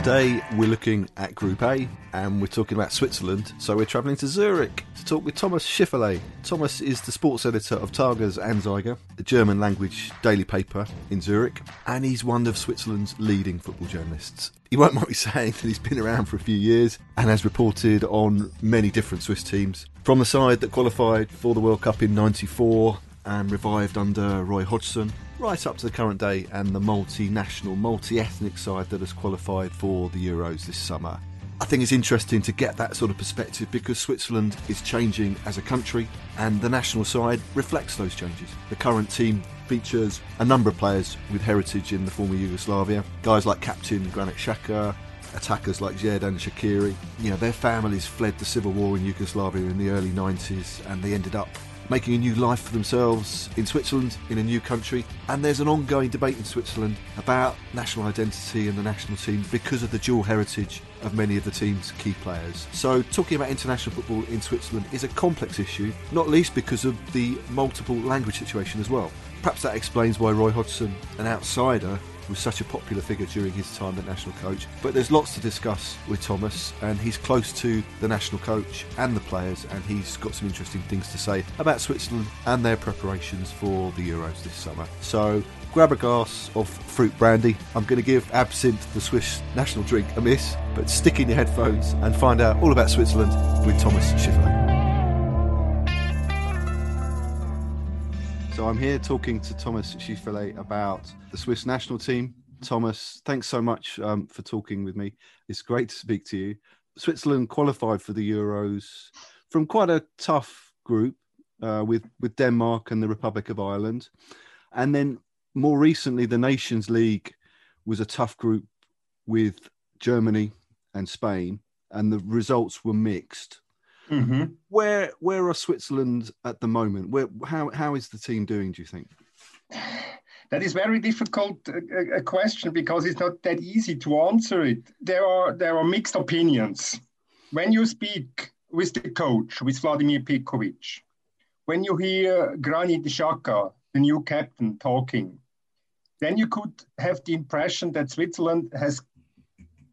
Today we're looking at Group A and we're talking about Switzerland. So we're travelling to Zurich to talk with Thomas Schifferle. Thomas is the sports editor of Tages Anzeiger, the German language daily paper in Zurich, and he's one of Switzerland's leading football journalists. You won't mind me saying that he's been around for a few years and has reported on many different Swiss teams. From the side that qualified for the World Cup in 94 and revived under Roy Hodgson, right up to the current day and the multinational, multi ethnic side that has qualified for the Euros this summer. I think it's interesting to get that sort of perspective because Switzerland is changing as a country and the national side reflects those changes. The current team features a number of players with heritage in the former Yugoslavia, guys like captain Granit Xhaka, attackers like Xherdan Shaqiri. You know, their families fled the civil war in Yugoslavia in the early 90s and they ended up making a new life for themselves in Switzerland, in a new country. And there's an ongoing debate in Switzerland about national identity and the national team because of the dual heritage of many of the team's key players. So, talking about international football in Switzerland is a complex issue, not least because of the multiple language situation as well. Perhaps that explains why Roy Hodgson, an outsider, was such a popular figure during his time as national coach. But there's lots to discuss with Thomas, and he's close to the national coach and the players, and he's got some interesting things to say about Switzerland and their preparations for the Euros this summer. So grab a glass of fruit brandy. I'm going to give absinthe, the Swiss national drink, a miss, but stick in your headphones and find out all about Switzerland with Thomas Schifferle. So I'm here talking to Thomas Schifferle about the Swiss national team. Thomas, thanks so much um, for talking with me. It's great to speak to you. Switzerland qualified for the Euros from quite a tough group uh, with with Denmark and the Republic of Ireland, and then more recently the Nations League was a tough group with Germany and Spain, and the results were mixed. Mm-hmm. Where where are Switzerland at the moment? Where how how is the team doing? Do you think? That is very difficult a, a question because it's not that easy to answer it. There are there are mixed opinions. When you speak with the coach, with Vladimir Petkovic, when you hear Granit Xhaka, the new captain, talking, then you could have the impression that Switzerland has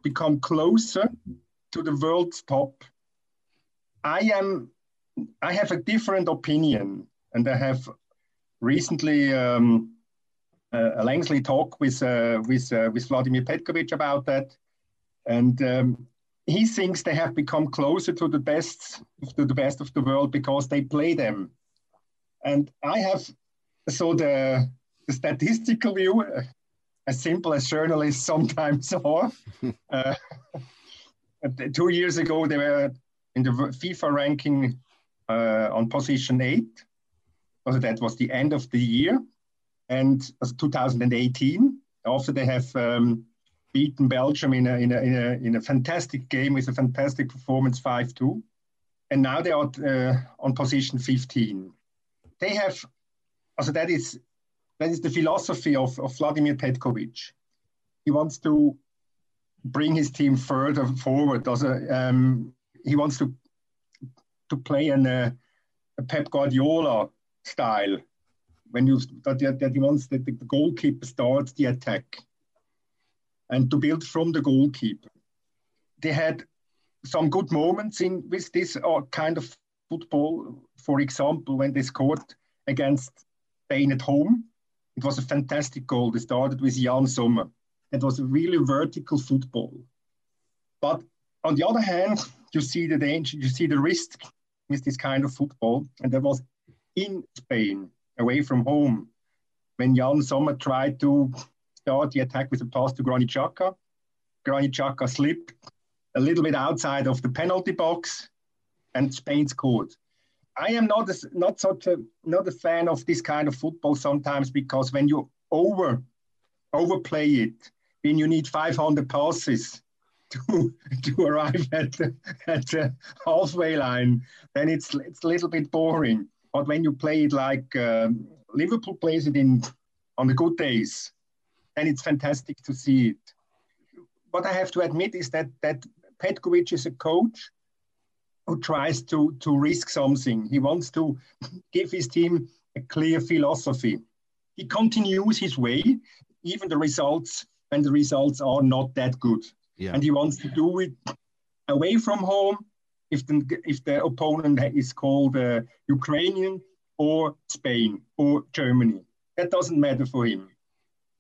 become closer to the world's top. I am, I have a different opinion, and I have recently um, a lengthy talk with uh, with uh, with Vladimir Petkovic about that, and um, he thinks they have become closer to the best to the best of the world because they play them, and I have so the, statistical view, uh, as simple as journalists sometimes are. uh, two years ago, they were in the FIFA ranking uh, on position eight. So that was the end of the year and 2018. After they have um, beaten Belgium in a, in a, in a, in a fantastic game with a fantastic performance 5 2. And now they are uh, on position 15. They have, also that is, that is the philosophy of, of Vladimir Petkovic. He wants to bring his team further forward. Also, um, he wants to to play in a, Pep Guardiola style when you that, that he wants that the goalkeeper starts the attack and to build from the goalkeeper. They had some good moments in with this uh, kind of football. For example, when they scored against Spain at home, it was a fantastic goal. They started with Yann Sommer. It was a really vertical football. But on the other hand, you see the danger, you see the risk with this kind of football. And that was in Spain, away from home, when Yann Sommer tried to start the attack with a pass to Granit Xhaka. Granit Xhaka slipped a little bit outside of the penalty box, and Spain scored. I am not a, not such a not a fan of this kind of football sometimes because when you over overplay it, then you need 500 passes to to arrive at the, at the halfway line. Then it's it's a little bit boring. But when you play it like um, Liverpool plays it in on the good days, and it's fantastic to see it. What I have to admit is that that Petkovic is a coach who tries to to risk something. He wants to give his team a clear philosophy. He continues his way, even the results when the results are not that good. Yeah. And he wants to do it away from home if the if the opponent is called uh, Ukrainian or Spain or Germany. That doesn't matter for him.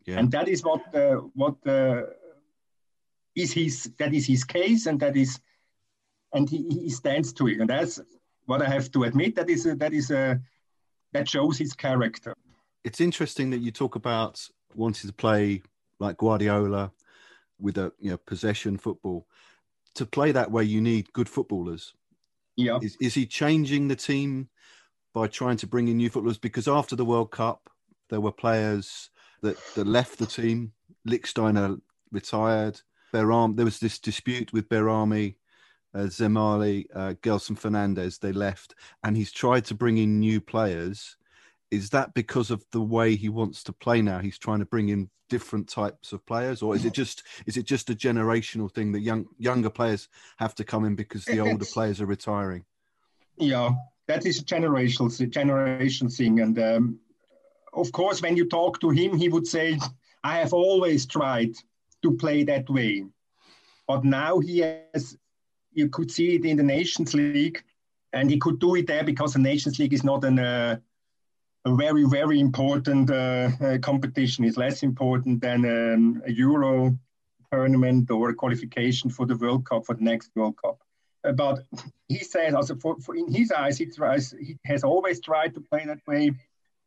Yeah. And that is what uh, what uh, is his that is his case, and that is and he, he stands to it, and that's what I have to admit. That is a, that is a that shows his character. It's interesting that you talk about wanting to play like Guardiola with a you know possession football. To play that way, you need good footballers. Yeah. Is, is he changing the team by trying to bring in new footballers? Because after the World Cup, there were players that, that left the team. Lichtsteiner retired. Beram, there was this dispute with Behrami, uh, Dzemaili, uh, Gelson Fernandes. They left, and he's tried to bring in new players. Is that because of the way he wants to play now? He's trying to bring in different types of players, or is it just is it just a generational thing that young younger players have to come in because the older players are retiring? Yeah, that is a generational generation thing, and um, of course, when you talk to him, he would say, "I have always tried to play that way," but now he has. You could see it in the Nations League, and he could do it there because the Nations League is not an. Uh, a very, very important uh, uh, competition. It's less important than um, a Euro tournament or a qualification for the World Cup, for the next World Cup. Uh, but he says, also for, for in his eyes, he, tries, he has always tried to play that way.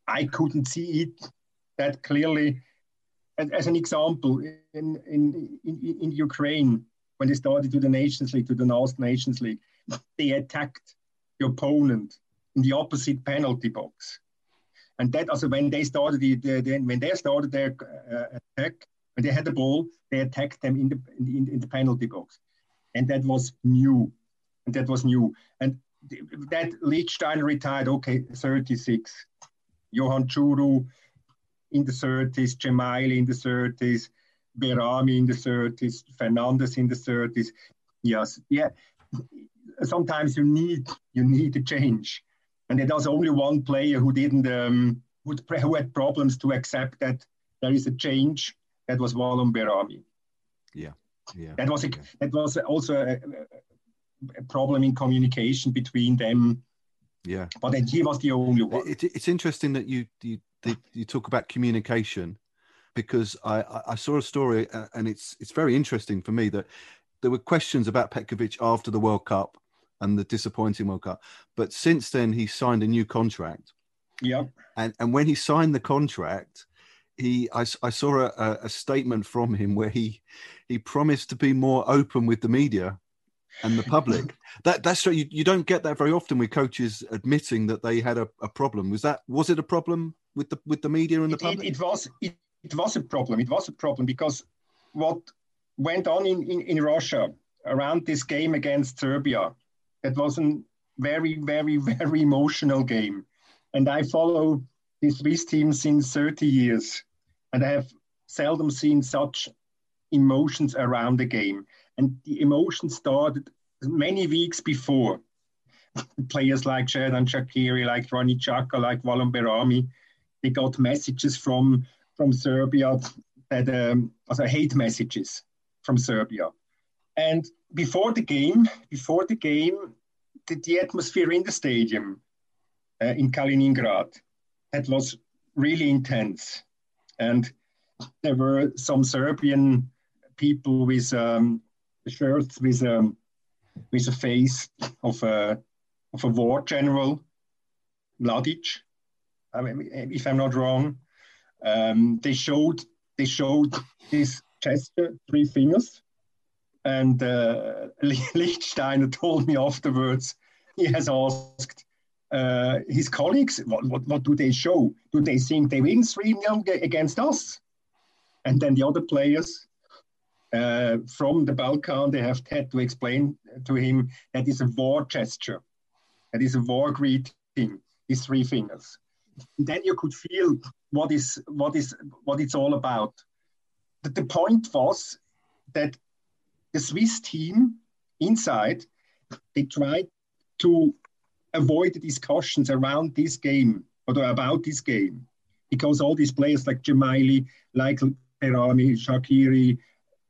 I couldn't see it that clearly. As, as an example, in, in, in, in Ukraine, when they started to the Nations League, to the last Nations League, they attacked the opponent in the opposite penalty box. And that also when they started the, the, the when they started their uh, attack, when they had the ball, they attacked them in the in, in the penalty box, and that was new, and that was new. And th- that Lichtsteiner retired. Okay, 36. Johan Djourou in the 30s, Dzemaili in the 30s, Behrami in the 30s, Fernandes in the 30s. Yes, yeah. Sometimes you need you need a change and there was only one player who didn't um, who had problems to accept that there is a change. That was Valon Behrami. Yeah, yeah. That was a, that was also a, a, problem in communication between them. Yeah, but he was the only one. It, it, it's interesting that you you you talk about communication because I I saw a story uh, and it's it's very interesting for me that there were questions about Petkovic after the World Cup and the disappointing World Cup. But since then, he signed a new contract. Yeah. And and when he signed the contract, he I, I saw a, a statement from him where he he promised to be more open with the media and the public. that that's you, you don't get that very often with coaches admitting that they had a, a problem. Was that was it a problem with the with the media and the it, public? It, it was it, it was a problem. It was a problem because what went on in, in, in Russia around this game against Serbia. That was a very, very, very emotional game. And I follow this Swiss team since 30 years. And I have seldom seen such emotions around the game. And the emotion started many weeks before. Players like Xherdan Shaqiri, like Granit Xhaka, like Valon Behrami, they got messages from from Serbia that um, also hate messages from Serbia. And before the game, before the game, the, the atmosphere in the stadium uh, in Kaliningrad, that was really intense. And there were some Serbian people with um, shirts with um, with a face of a of a war general, Mladic. Mean, if I'm not wrong, um, they showed they showed this gesture, three fingers, and uh, Lichtsteiner told me afterwards he has asked uh, his colleagues, what, what, what, do they show? Do they think they win 3 0 against us? And then the other players uh, from the Balkan, they have had to explain to him that is a war gesture, that is a war greeting, these three fingers. And then you could feel what is what is what it's all about. The, the point was that the Swiss team inside they tried to avoid the discussions around this game or about this game because all these players like Dzemaili, like Behrami, Shaqiri,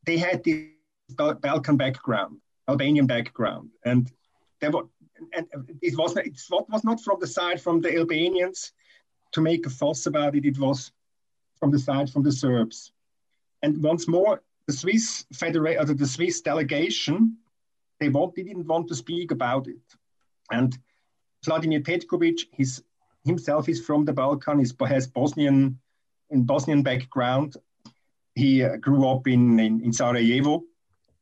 they had this Balkan background, Albanian background, and there were, and it was it was not from the side from the Albanians to make a fuss about it. It was from the side from the Serbs, and once more, the Swiss federation, the Swiss delegation, they want, they didn't want to speak about it, and Vladimir Petkovic, himself is from the Balkan, has Bosnian in Bosnian background. He uh, grew up in, in, in Sarajevo,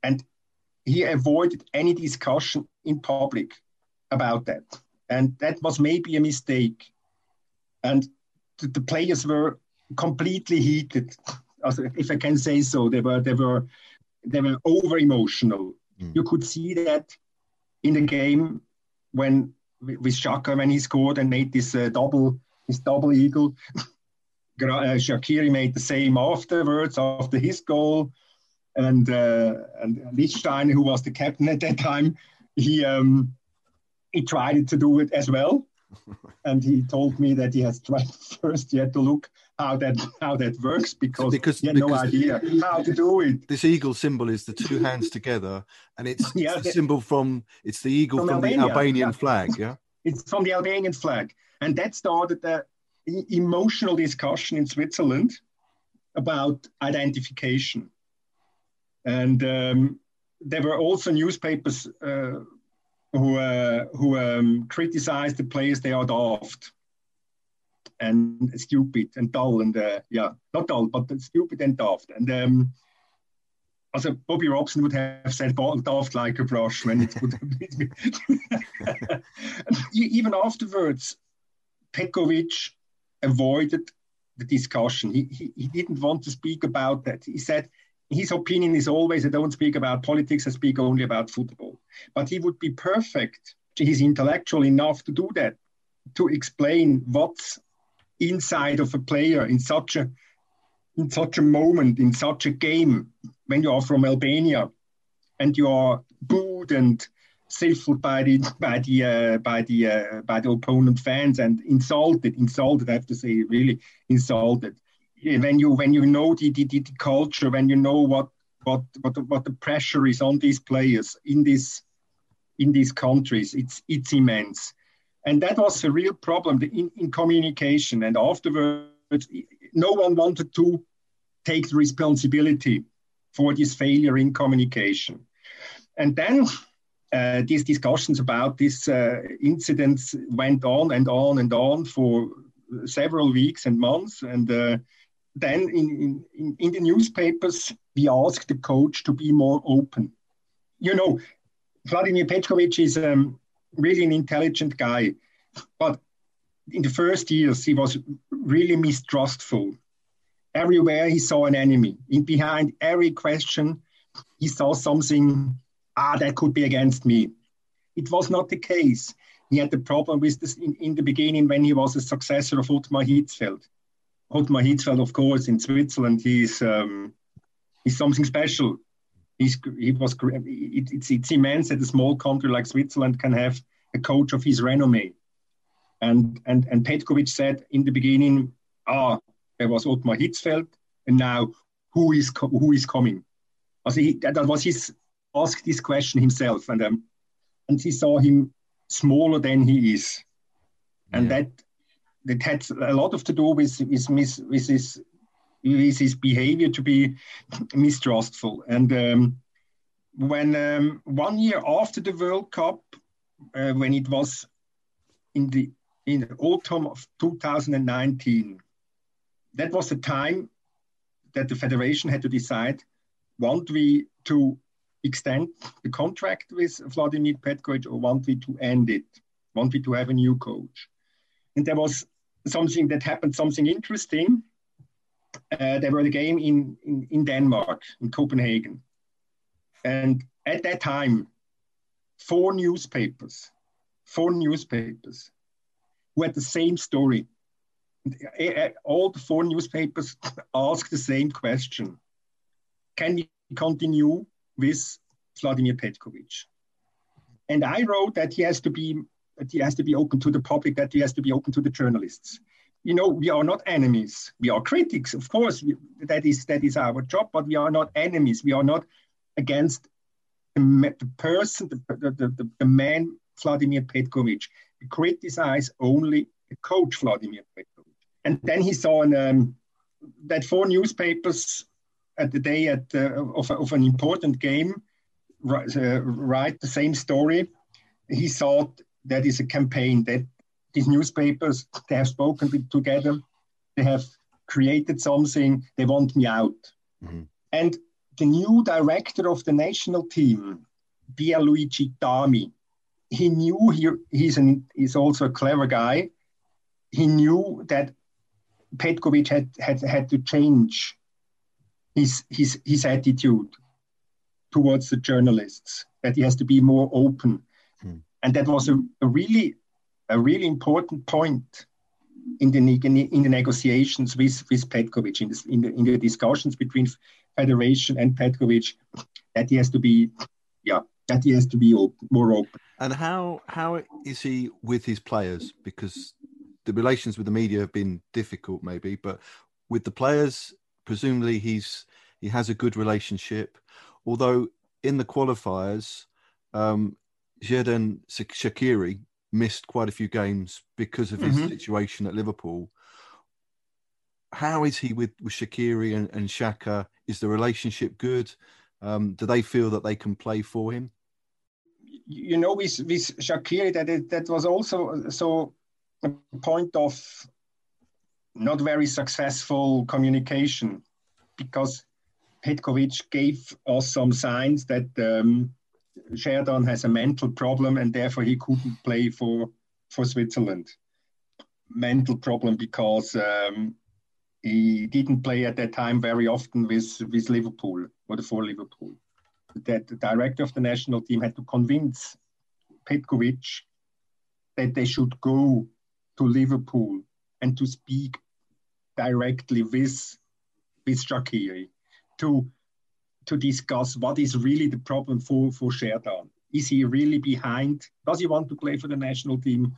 and he avoided any discussion in public about that. And that was maybe a mistake. And the, the players were completely heated, if I can say so. They were they were they were over emotional. Mm. You could see that in the game when with Xhaka when he scored and made this uh, double his double eagle. uh, Shaqiri made the same afterwards after his goal, and uh, and Lichtstein, who was the captain at that time, he um, he tried to do it as well, and he told me that he has tried first. He had to look how that how that works because, because he had because no idea how to do it. This eagle symbol is the two hands together, and it's, yeah, it's the symbol from it's the eagle from, from the Albanian yeah. flag. Yeah, it's from the Albanian flag, and that started the emotional discussion in Switzerland about identification, and um, there were also newspapers. Uh, who uh, who um, criticize the players they are daft and stupid and dull and uh, yeah not dull but stupid and daft and um, also Bobby Robson would have said daft like a brush when it would have been. even afterwards Petkovic avoided the discussion he, he, he didn't want to speak about that he said his opinion is always I don't speak about politics, I speak only about football. But he would be perfect. He's intellectual enough to do that, to explain what's inside of a player in such a in such a moment, in such a game, when you are from Albania and you are booed and stifled by the by the uh, by the uh, by the opponent fans and insulted, insulted. I have to say, really insulted when you when you know the, the, the culture, when you know what what what what the pressure is on these players in this in these countries, it's it's immense, and that was a real problem in, in communication. And afterwards, no one wanted to take the responsibility for this failure in communication. And then uh, these discussions about these uh, incidents went on and on and on for several weeks and months. And uh, then in, in, in the newspapers, we asked the coach to be more open. You know, Vladimir Petkovic is um, really an intelligent guy, but in the first years, he was really mistrustful. Everywhere he saw an enemy. In behind every question, he saw something, ah, that could be against me. It was not the case. He had the problem with this in, in the beginning when he was a successor of Ottmar Hitzfeld. Ottmar Hitzfeld, of course, in Switzerland, he's um, he's something special. He's he was it, it's it's immense that a small country like Switzerland can have a coach of his renommee. And and and Petkovic said in the beginning, ah, there was Ottmar Hitzfeld, and now who is who is coming? Also he, that was his asked this question himself, and um, and he saw him smaller than he is, and yeah. that that had a lot of to do with with, with, with his with his behavior to be mistrustful. And um, when um, one year after the World Cup, uh, when it was in the in the autumn of 2019, that was the time that the federation had to decide: want we to extend the contract with Vladimir Petkovic or want we to end it? Want we to have a new coach? And there was something that happened, something interesting. Uh, there were the game in, in, in Denmark, in Copenhagen. And at that time, four newspapers, four newspapers who had the same story. All the four newspapers asked the same question. Can we continue with Vladimir Petkovic? And I wrote that he has to be that he has to be open to the public, that he has to be open to the journalists. You know, we are not enemies. We are critics, of course. We, that is that is our job, but we are not enemies. We are not against the, the person, the, the, the, man Vladimir Petkovic. We criticize only the coach Vladimir Petkovic. And then he saw an, um, that four newspapers at the day at, uh, of, of an important game uh, write the same story. He thought that is a campaign that these newspapers they have spoken together, they have created something. They want me out, mm-hmm. and the new director of the national team, Pierluigi Tami, he knew he, he's an he's also a clever guy. He knew that Petkovic had, had had to change his his his attitude towards the journalists. That he has to be more open and that was a, a really a really important point in the in the negotiations with with Petkovic in, in, the, in the discussions between Federation and Petkovic that he has to be yeah that he has to be open, more open. And how how is he with his players? Because the relations with the media have been difficult, maybe, but with the players, presumably he's he has a good relationship. Although in the qualifiers, um, Xherdan Shaqiri missed quite a few games because of his mm-hmm. situation at Liverpool. How is he with, with Shaqiri and, and Xhaka? Is the relationship good? Um, do they feel that they can play for him? You know, with, with Shaqiri, that, it, that was also so a point of not very successful communication because Petkovic gave us some signs that um, Xherdan has a mental problem and therefore he couldn't play for for Switzerland. Mental problem because um, he didn't play at that time very often with with Liverpool or the for Liverpool. That the director of the national team had to convince Petkovic that they should go to Liverpool and to speak directly with with Shaqiri to to discuss what is really the problem for, for Xherdan. Is he really behind? Does he want to play for the national team?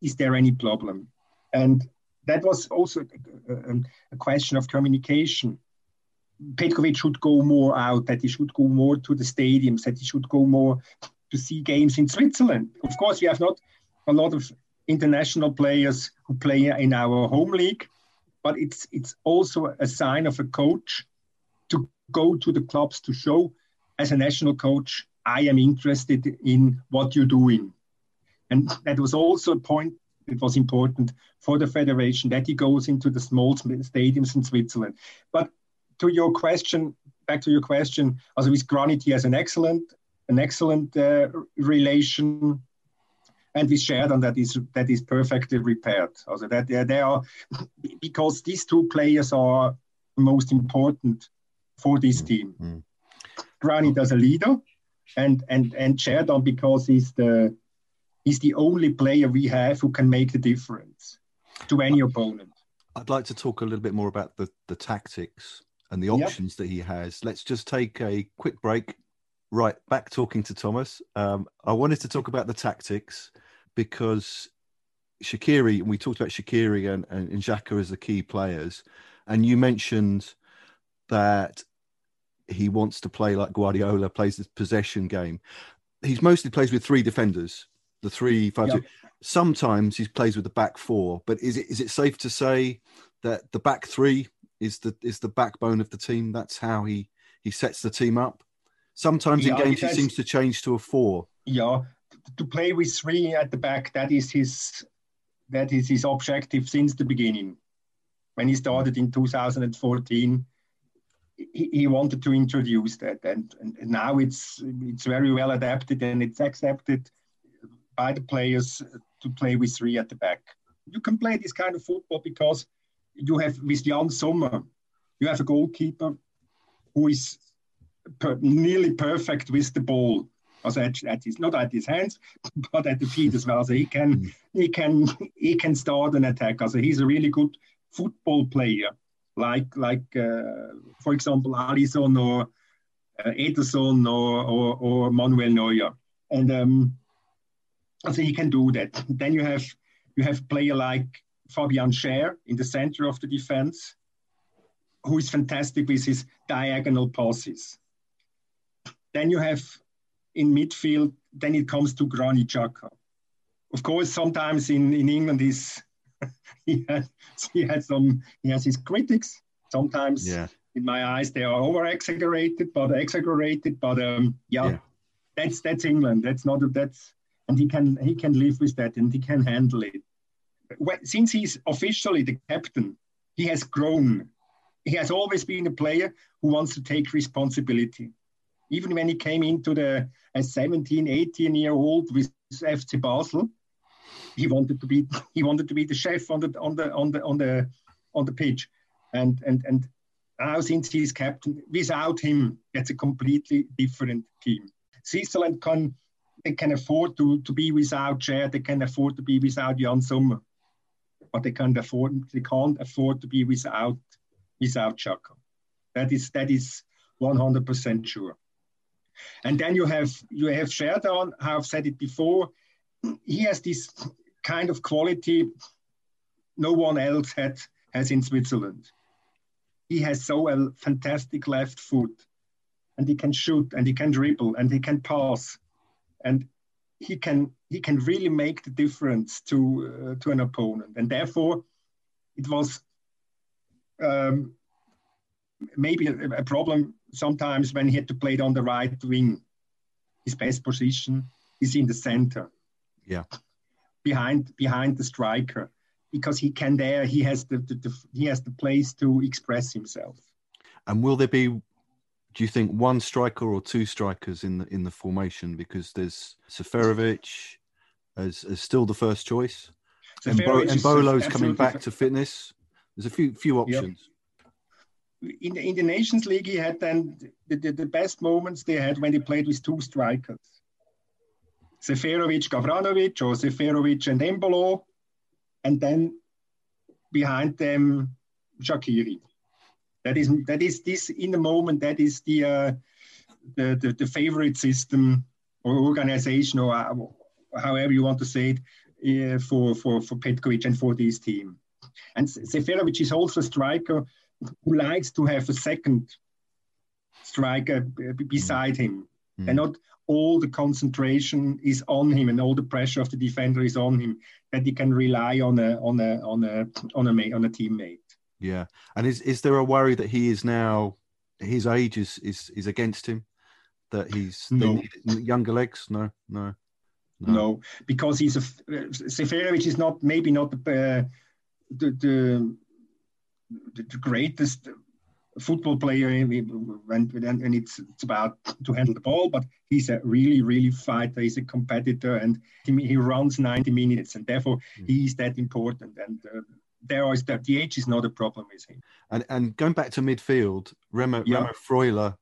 Is there any problem? And that was also a, a, question of communication. Petkovic should go more out, that he should go more to the stadiums, that he should go more to see games in Switzerland. Of course, we have not a lot of international players who play in our home league, but it's it's also a sign of a coach go to the clubs to show as a national coach, I am interested in what you're doing. And that was also a point that was important for the federation that he goes into the small stadiums in Switzerland. But to your question, back to your question, also with Granit, he has an excellent, an excellent uh, relation, and we shared Xherdan, that is that is perfectly repaired. Also that they are because these two players are most important for this team. Mm-hmm. Granit as a leader, and and and Xherdan because he's the he's the only player we have who can make the difference to any opponent. I'd like to talk a little bit more about the the tactics and the options yep. that he has. Let's just take a quick break. Right, back talking to Thomas. Um, I wanted to talk about the tactics because Shaqiri, and we talked about Shaqiri and, and, and Xhaka as the key players, and you mentioned that he wants to play like Guardiola plays the possession game. He's mostly plays with three defenders, the three five yep. two. Sometimes he plays with the back four, but is it is it safe to say that the back three is the is the backbone of the team? That's how he he sets the team up. Sometimes yeah, in games he seems to change to a four. Yeah, to play with three at the back that is his that is his objective since the beginning. When he started in 2014, he, he wanted to introduce that, and, and now it's it's very well adapted and it's accepted by the players to play with three at the back. You can play this kind of football because you have with Yann Sommer, you have a goalkeeper who is per, nearly perfect with the ball. Also at, at his not at his hands, but at the feet as well. So he can he can he can start an attack. Also he's a really good football player, like like uh, for example Alisson or uh, Ederson or, or, or Manuel Neuer, and um, so he can do that. Then you have you have player like Fabian Schär in the center of the defense, who is fantastic with his diagonal passes. Then you have in midfield, then it comes to Granit Xhaka. Of course, sometimes in, in England he's, he has he has some he has his critics. Sometimes yeah. in my eyes they are over exaggerated, but exaggerated. But um, yeah, yeah, that's that's England. That's not that's and he can he can live with that and he can handle it. Since he's officially the captain, he has grown. He has always been a player who wants to take responsibility even when he came into the as 17, 18 year old with FC Basel, he wanted to be he wanted to be the chef on the on the on the on the on the pitch, and and and now since he's captain, without him, it's a completely different team. Switzerland can they can afford to to be without Schär, they can afford to be without Yann Sommer, but they can't afford they can't afford to be without without Xhaka. That is that is 100% sure. And then you have you have Xherdan. I've said it before. He has this kind of quality no one else had, has in Switzerland. He has so a fantastic left foot, and he can shoot, and he can dribble, and he can pass, and he can he can really make the difference to uh, to an opponent. And therefore, it was um, maybe a, a problem sometimes when he had to play it on the right wing, his best position is in the center. Yeah. Behind behind the striker. Because he can there, he has the, the, the he has the place to express himself. And will there be do you think one striker or two strikers in the in the formation? Because there's Seferovic as, as still the first choice. And, Bo, and Bolo's coming back to fitness. There's a few few options. Yep in the, in the Nations League, he had then the, the, the, best moments they had when they played with two strikers. Seferovic, Gavranovic, or Seferovic and Embolo, and then behind them, Shaqiri. That is that is this in the moment. That is the uh, the, the, the favorite system or organization or uh, however you want to say it uh, for for for Petkovic and for this team. And Seferovic is also a striker who likes to have a second striker beside him. Mm. And not all the concentration is on him and all the pressure of the defender is on him that he can rely on a on a on a on a on a teammate. Yeah. And is is there a worry that he is now his age is is, is against him? That he's no. younger legs? No, no. No, no because he's a Seferovic is not maybe not the, uh, the the, the greatest football player and, and it's, it's about to handle the ball but he's a really really fighter he's a competitor and he, he runs 90 minutes and therefore mm. he's that important and uh, there is that the age is not a problem with him and and going back to midfield remo, yeah. remo freuler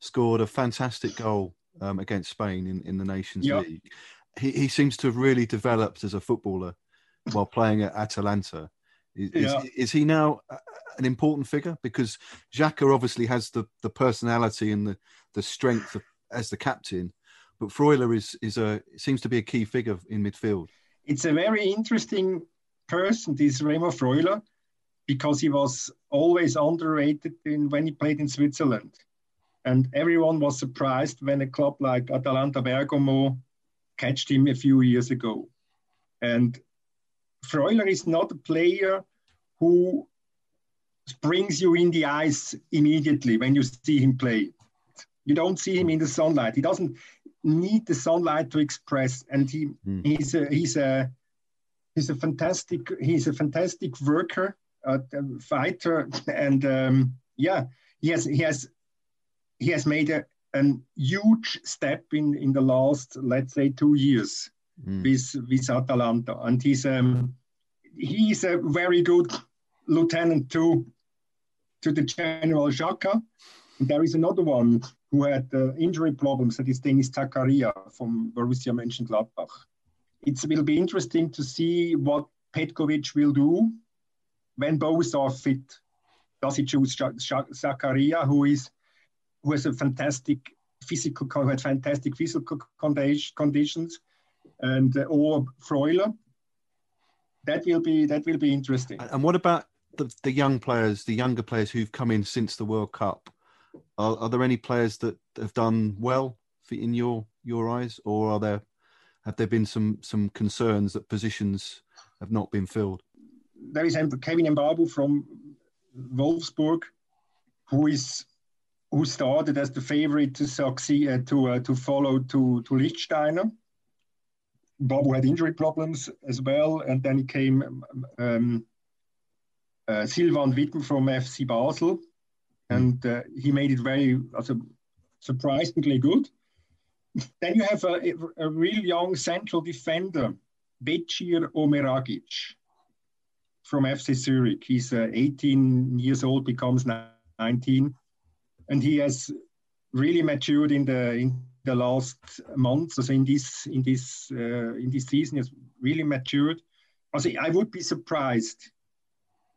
scored a fantastic goal um, against Spain in, in the Nations yep. League. He, he seems to have really developed as a footballer while playing at Atalanta. Is, yeah. is, is, he now an important figure? Because Xhaka obviously has the, the personality and the, the strength of, as the captain, but Freuler is is a seems to be a key figure in midfield. It's a very interesting person, this Remo Freuler, because he was always underrated in, when he played in Switzerland. And everyone was surprised when a club like Atalanta Bergamo catched him a few years ago. And Freuler is not a player who springs you in the eyes immediately when you see him play. You don't see him in the sunlight. He doesn't need the sunlight to express, and he mm. he's a he's a he's a fantastic he's a fantastic worker, a fighter, and um, yeah, he has he has he has made a an huge step in in the last let's say two years mm. with with Atalanta, and he's um he's a very good lieutenant to to the General Xhaka. And there is another one who had uh, injury problems, that is Denis Zakaria from Borussia Mönchengladbach. It will be interesting to see what Petkovic will do when both are fit. Does he choose Zakaria, who is who has a fantastic physical, had fantastic physical conditions, and uh, or Freuler? That will be that will be interesting. And what about the, the young players, the younger players who've come in since the World Cup? Are, are there any players that have done well for, in your your eyes, or are there have there been some some concerns that positions have not been filled? There is Kevin Mbabu from Wolfsburg, who is who started as the favorite to succeed uh, to uh, to follow to to Lichtsteiner. Babu had injury problems as well, and then he came um, uh, Silvan Widmer from FC Basel, and uh, he made it very also surprisingly good. then you have a, a, real young central defender, Becir Omeragic from FC Zurich. He's uh, 18 years old, becomes 19, and he has really matured in the in the last months. So in this in this uh, in this season, has really matured. Also, I would be surprised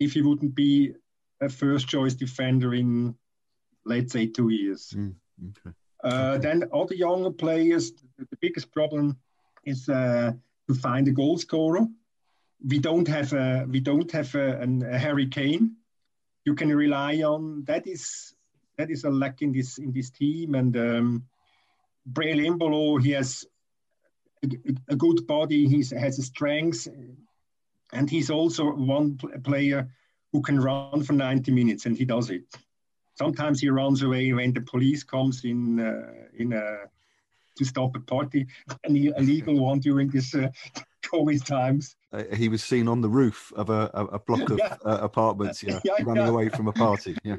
if he wouldn't be a first choice defender in, let's say, two years. Mm, okay. Uh, then other younger players, the, biggest problem is uh, to find a goal scorer. We don't have a we don't have a, an, a Harry Kane. You can rely on that is that is a lack in this in this team. And um, Embolo, he has a, a, good body. He has a strength, and he's also one player who can run for 90 minutes, and he does it. Sometimes he runs away when the police comes in uh, in a, to stop a party, an illegal one during this uh, COVID times. Uh, he was seen on the roof of a, a block of yeah. uh, apartments, yeah, yeah running yeah. away from a party. Yeah.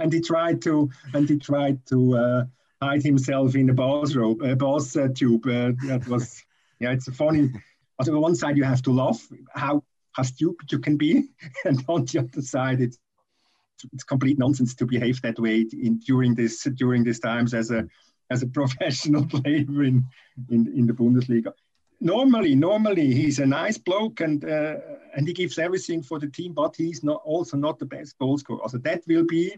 and he tried to and he tried to uh, hide himself in a bathrobe, a bath uh, tube. Uh, that was yeah, it's a funny. On the one side, you have to laugh how how stupid you can be, and on the other side, it's it's complete nonsense to behave that way in during this during these times as a as a professional player in in, in the Bundesliga. Normally, normally he's a nice bloke and uh, and he gives everything for the team, but he's not also not the best goal scorer. So that will be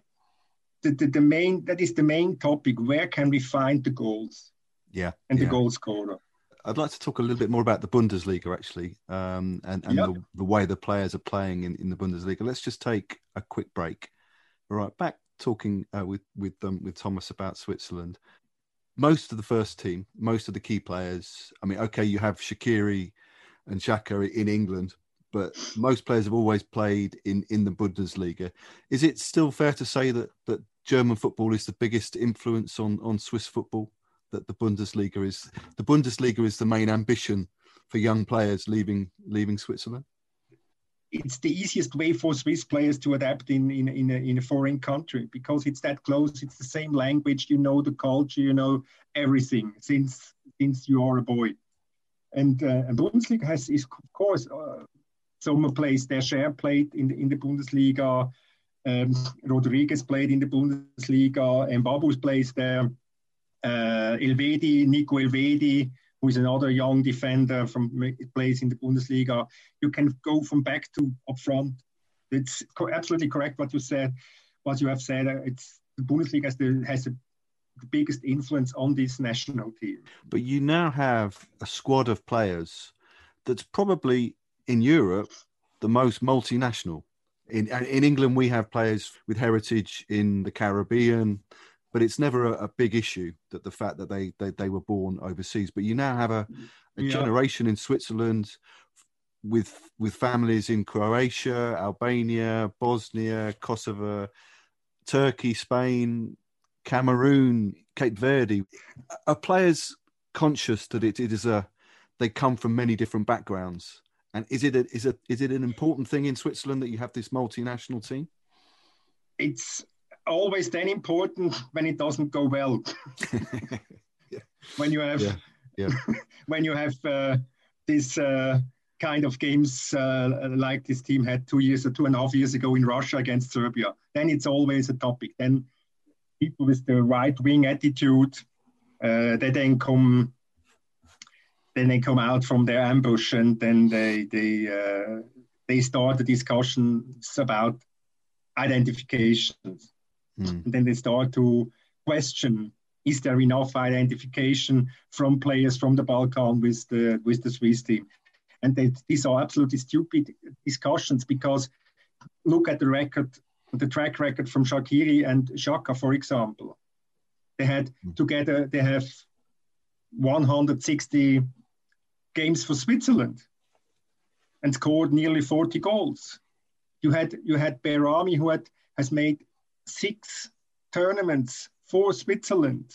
the, the, the main that is the main topic. Where can we find the goals? Yeah, and yeah. the goal scorer. I'd like to talk a little bit more about the Bundesliga actually, um, and, and yep. the, the, way the players are playing in, in the Bundesliga. Let's just take a quick break. All right, back talking uh, with with um, with Thomas about Switzerland. Most of the first team, most of the key players. I mean, okay, you have Shaqiri and Xhaka in England, but most players have always played in in the Bundesliga. Is it still fair to say that that German football is the biggest influence on on Swiss football? That the Bundesliga is the Bundesliga is the main ambition for young players leaving leaving Switzerland? It's the easiest way for Swiss players to adapt in in in a, in a foreign country because it's that close. It's the same language. You know the culture. You know everything since since you are a boy. And uh, and Bundesliga has is of course uh, some plays their Schär played in the in the Bundesliga. Um, Rodriguez played in the Bundesliga, and Mbabu plays there. Uh, Elvedi, Nico Elvedi, who is another young defender from plays in the Bundesliga. You can go from back to up front. It's co- absolutely correct what you said. What you have said. It's the Bundesliga has the, has the biggest influence on this national team. But you now have a squad of players that's probably in Europe the most multinational. In in England, we have players with heritage in the Caribbean, but it's never a, a big issue that the fact that they, they they were born overseas. But you now have a, a Yeah. generation in Switzerland with with families in Croatia, Albania, Bosnia, Kosovo, Turkey, Spain, Cameroon, Cape Verde. Are players conscious that it, it is a they come from many different backgrounds? And is it a, is it is it an important thing in Switzerland that you have this multinational team? It's always then important when it doesn't go well. When you have Yeah, yeah. when you have uh, this uh, kind of games uh, like this team had two years or two and a half years ago in Russia against Serbia, then it's always a topic. Then people with the right wing attitude, uh, they then come, then they come out from their ambush and then they they uh, they start the discussions about identifications. Hmm. And then they start to question is there enough identification from players from the Balkan with the with the Swiss team? And they, these are absolutely stupid discussions because look at the record, the track record from Shaqiri and Xhaka, for example. They had together, they have 160 games for Switzerland and scored nearly 40 goals. You had you had Behrami who had has made six tournaments for Switzerland.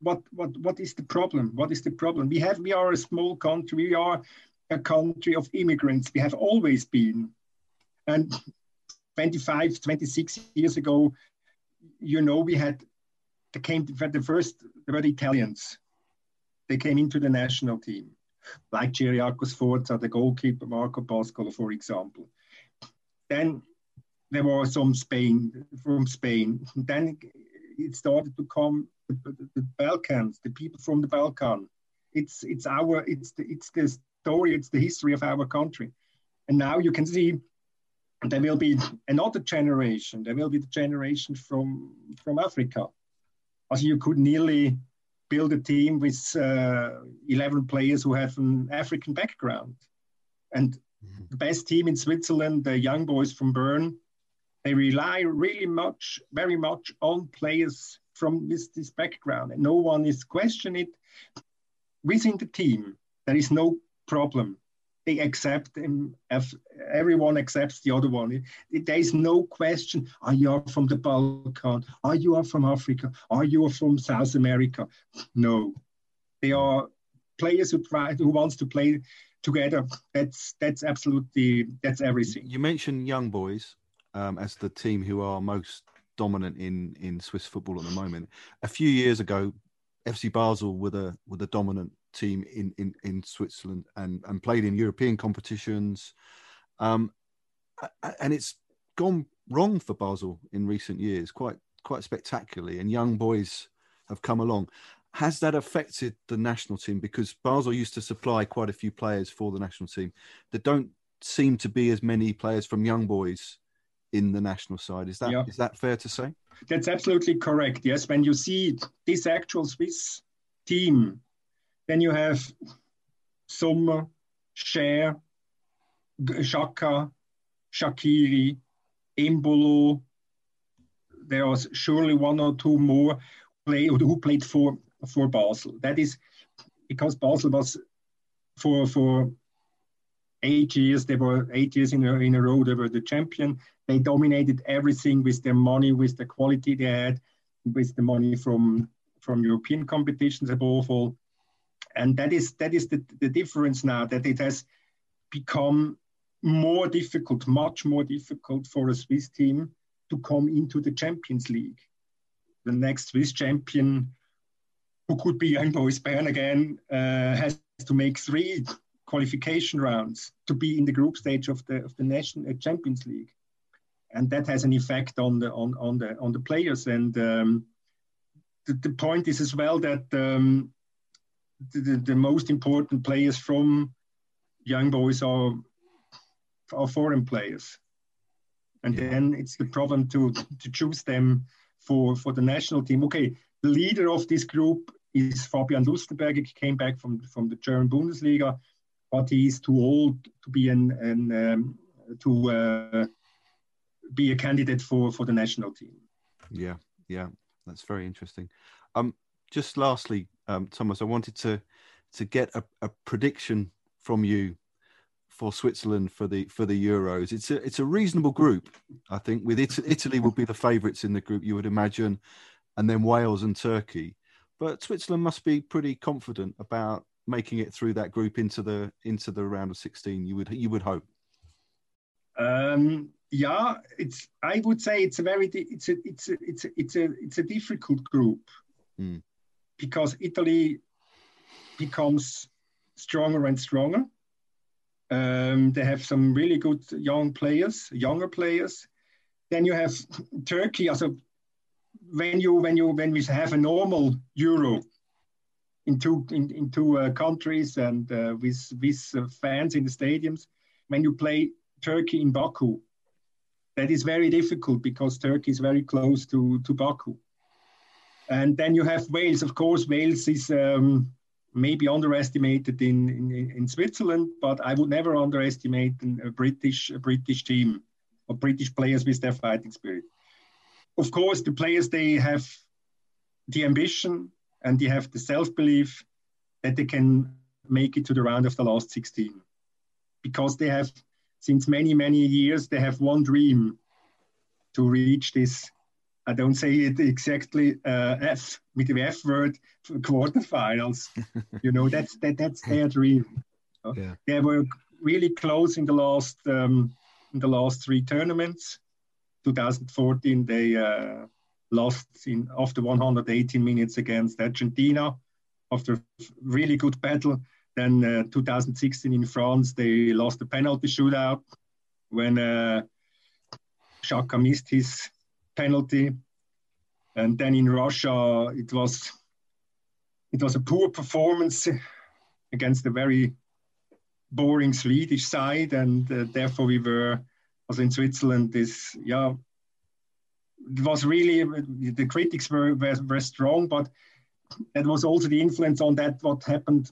What what what is the problem? What is the problem? We have we are a small country. We are a country of immigrants. We have always been. And 25, 26 years ago, you know, we had they came the first they were the Italians. They came into the national team, like Ciriaco Sforza, the goalkeeper Marco Pascolo, for example. Then there were some Spain from Spain. Then it started to come the, the, Balkans, the people from the Balkan. It's it's our it's the it's the story, it's the history of our country. And now you can see there will be another generation. There will be the generation from from Africa. Also, you could nearly build a team with uh, 11 players who have an African background. And the best team in Switzerland, the young boys from Bern, they rely really much, very much on players from this, this background. And no one is questioning it within the team. There is no problem. They accept him. Everyone accepts the other one. There is no question. Ah, are you from the Balkan? Ah, are you from Africa? Ah, are you from South America? No, they are players who try who wants to play together. That's that's absolutely that's everything. You mentioned young boys um, as the team who are most dominant in in Swiss football at the moment. A few years ago, FC Basel were the were the dominant team in in, in Switzerland and and played in European competitions. Um, and it's gone wrong for Basel in recent years, quite quite spectacularly. And young boys have come along. Has that affected the national team? Because Basel used to supply quite a few players for the national team. There don't seem to be as many players from young boys in the national side. Is that Yeah. is that fair to say? That's absolutely correct. Yes, when you see this actual Swiss team, then you have Sommer, Schär, Xhaka, Shaqiri, Embolo. There was surely one or two more play who played for for Basel. That is because Basel was for for eight years. They were eight years in a, in a row. They were the champion. They dominated everything with their money, with the quality they had, with the money from from European competitions above all. And that is that is the, the difference now that it has become more difficult, much more difficult for a Swiss team to come into the Champions League. The next Swiss champion, who could be Young Boys Bern again, uh, has to make three qualification rounds to be in the group stage of the of the national uh, Champions League. and that has an effect on the on on the on the players. And um, the, the point is as well that um, the, the, the most important players from young boys are are foreign players, and yeah. then it's the problem to to choose them for for the national team. Okay, the leader of this group is Fabian Lustenberger. He came back from from the German Bundesliga, but he is too old to be an, an um, to uh, be a candidate for for the national team. Yeah, yeah, that's very interesting. Um, just lastly, um, Thomas, I wanted to to get a, a prediction from you for Switzerland for the for the Euros. It's a it's a reasonable group, I think. With it, Italy will be the favourites in the group, you would imagine, and then Wales and Turkey. But Switzerland must be pretty confident about making it through that group into the into the round of sixteen. You would you would hope. Um, yeah, it's. I would say it's a very. It's a. It's a. It's a. It's a. It's a difficult group mm. because Italy becomes stronger and stronger. Um, they have some really good young players, younger players. Then you have Turkey. Also, when you when you when we have a normal Euro in two in, in two uh, countries and uh, with with uh, fans in the stadiums, when you play Turkey in Baku, that is very difficult because Turkey is very close to to Baku. And then you have Wales. Of course, Wales is um, maybe underestimated in, in, in Switzerland, but I would never underestimate a British a British team or British players with their fighting spirit. Of course, the players they have the ambition and they have the self belief that they can make it to the round of the last 16 because they have since many many years they have one dream to reach this I don't say it exactly uh, F with the F word quarterfinals. you know, that's that that's their dream. Yeah. They were really close in the last um, in the last three tournaments. 2014, they uh, lost in after 118 minutes against Argentina after really good battle. Then uh, 2016 in France, they lost the penalty shootout when uh, Xhaka missed his penalty. And then in Russia, it was it was a poor performance against a very boring Swedish side, and uh, therefore we were, also in Switzerland, this yeah, it was really the critics were were, strong, but that was also the influence on that what happened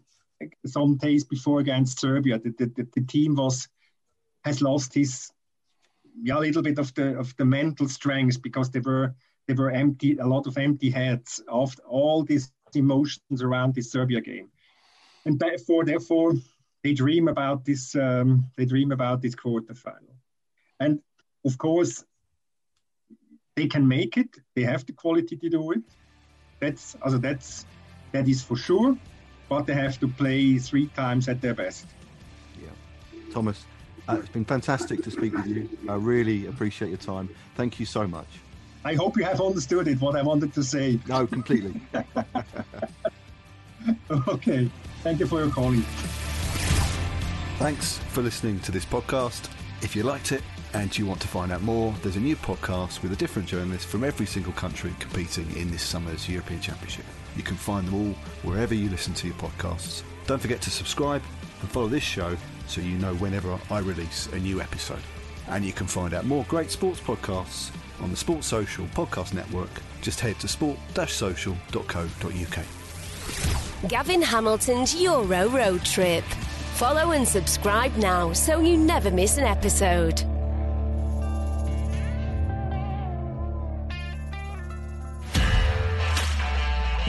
some days before against Serbia. The, the, the team was has lost his yeah, a little bit of the of the mental strength because they were they were empty, a lot of empty heads of all these emotions around this Serbia game, and therefore, therefore, they dream about this. Um, they dream about this quarterfinal, and of course, they can make it. They have the quality to do it. That's also that's that is for sure. But they have to play three times at their best. Yeah, Thomas, uh, it's been fantastic to speak with you. I really appreciate your time. Thank you so much. I hope you have understood it, what I wanted to say. No, completely. okay. Thank you for your calling. Thanks for listening to this podcast. If you liked it and you want to find out more, there's a new podcast with a different journalist from every single country competing in this summer's European Championship. You can find them all wherever you listen to your podcasts. Don't forget to subscribe and follow this show so you know whenever I release a new episode. And you can find out more great sports podcasts on the Sports Social Podcast Network. Just head to sport-social.co.uk. Gavin Hamilton's Euro Road Trip. Follow and subscribe now so you never miss an episode.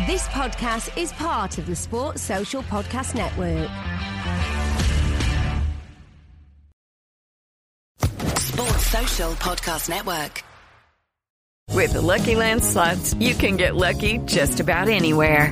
This podcast is part of the Sports Social Podcast Network. Sports Social Podcast Network. With the Lucky Land slots, you can get lucky just about anywhere.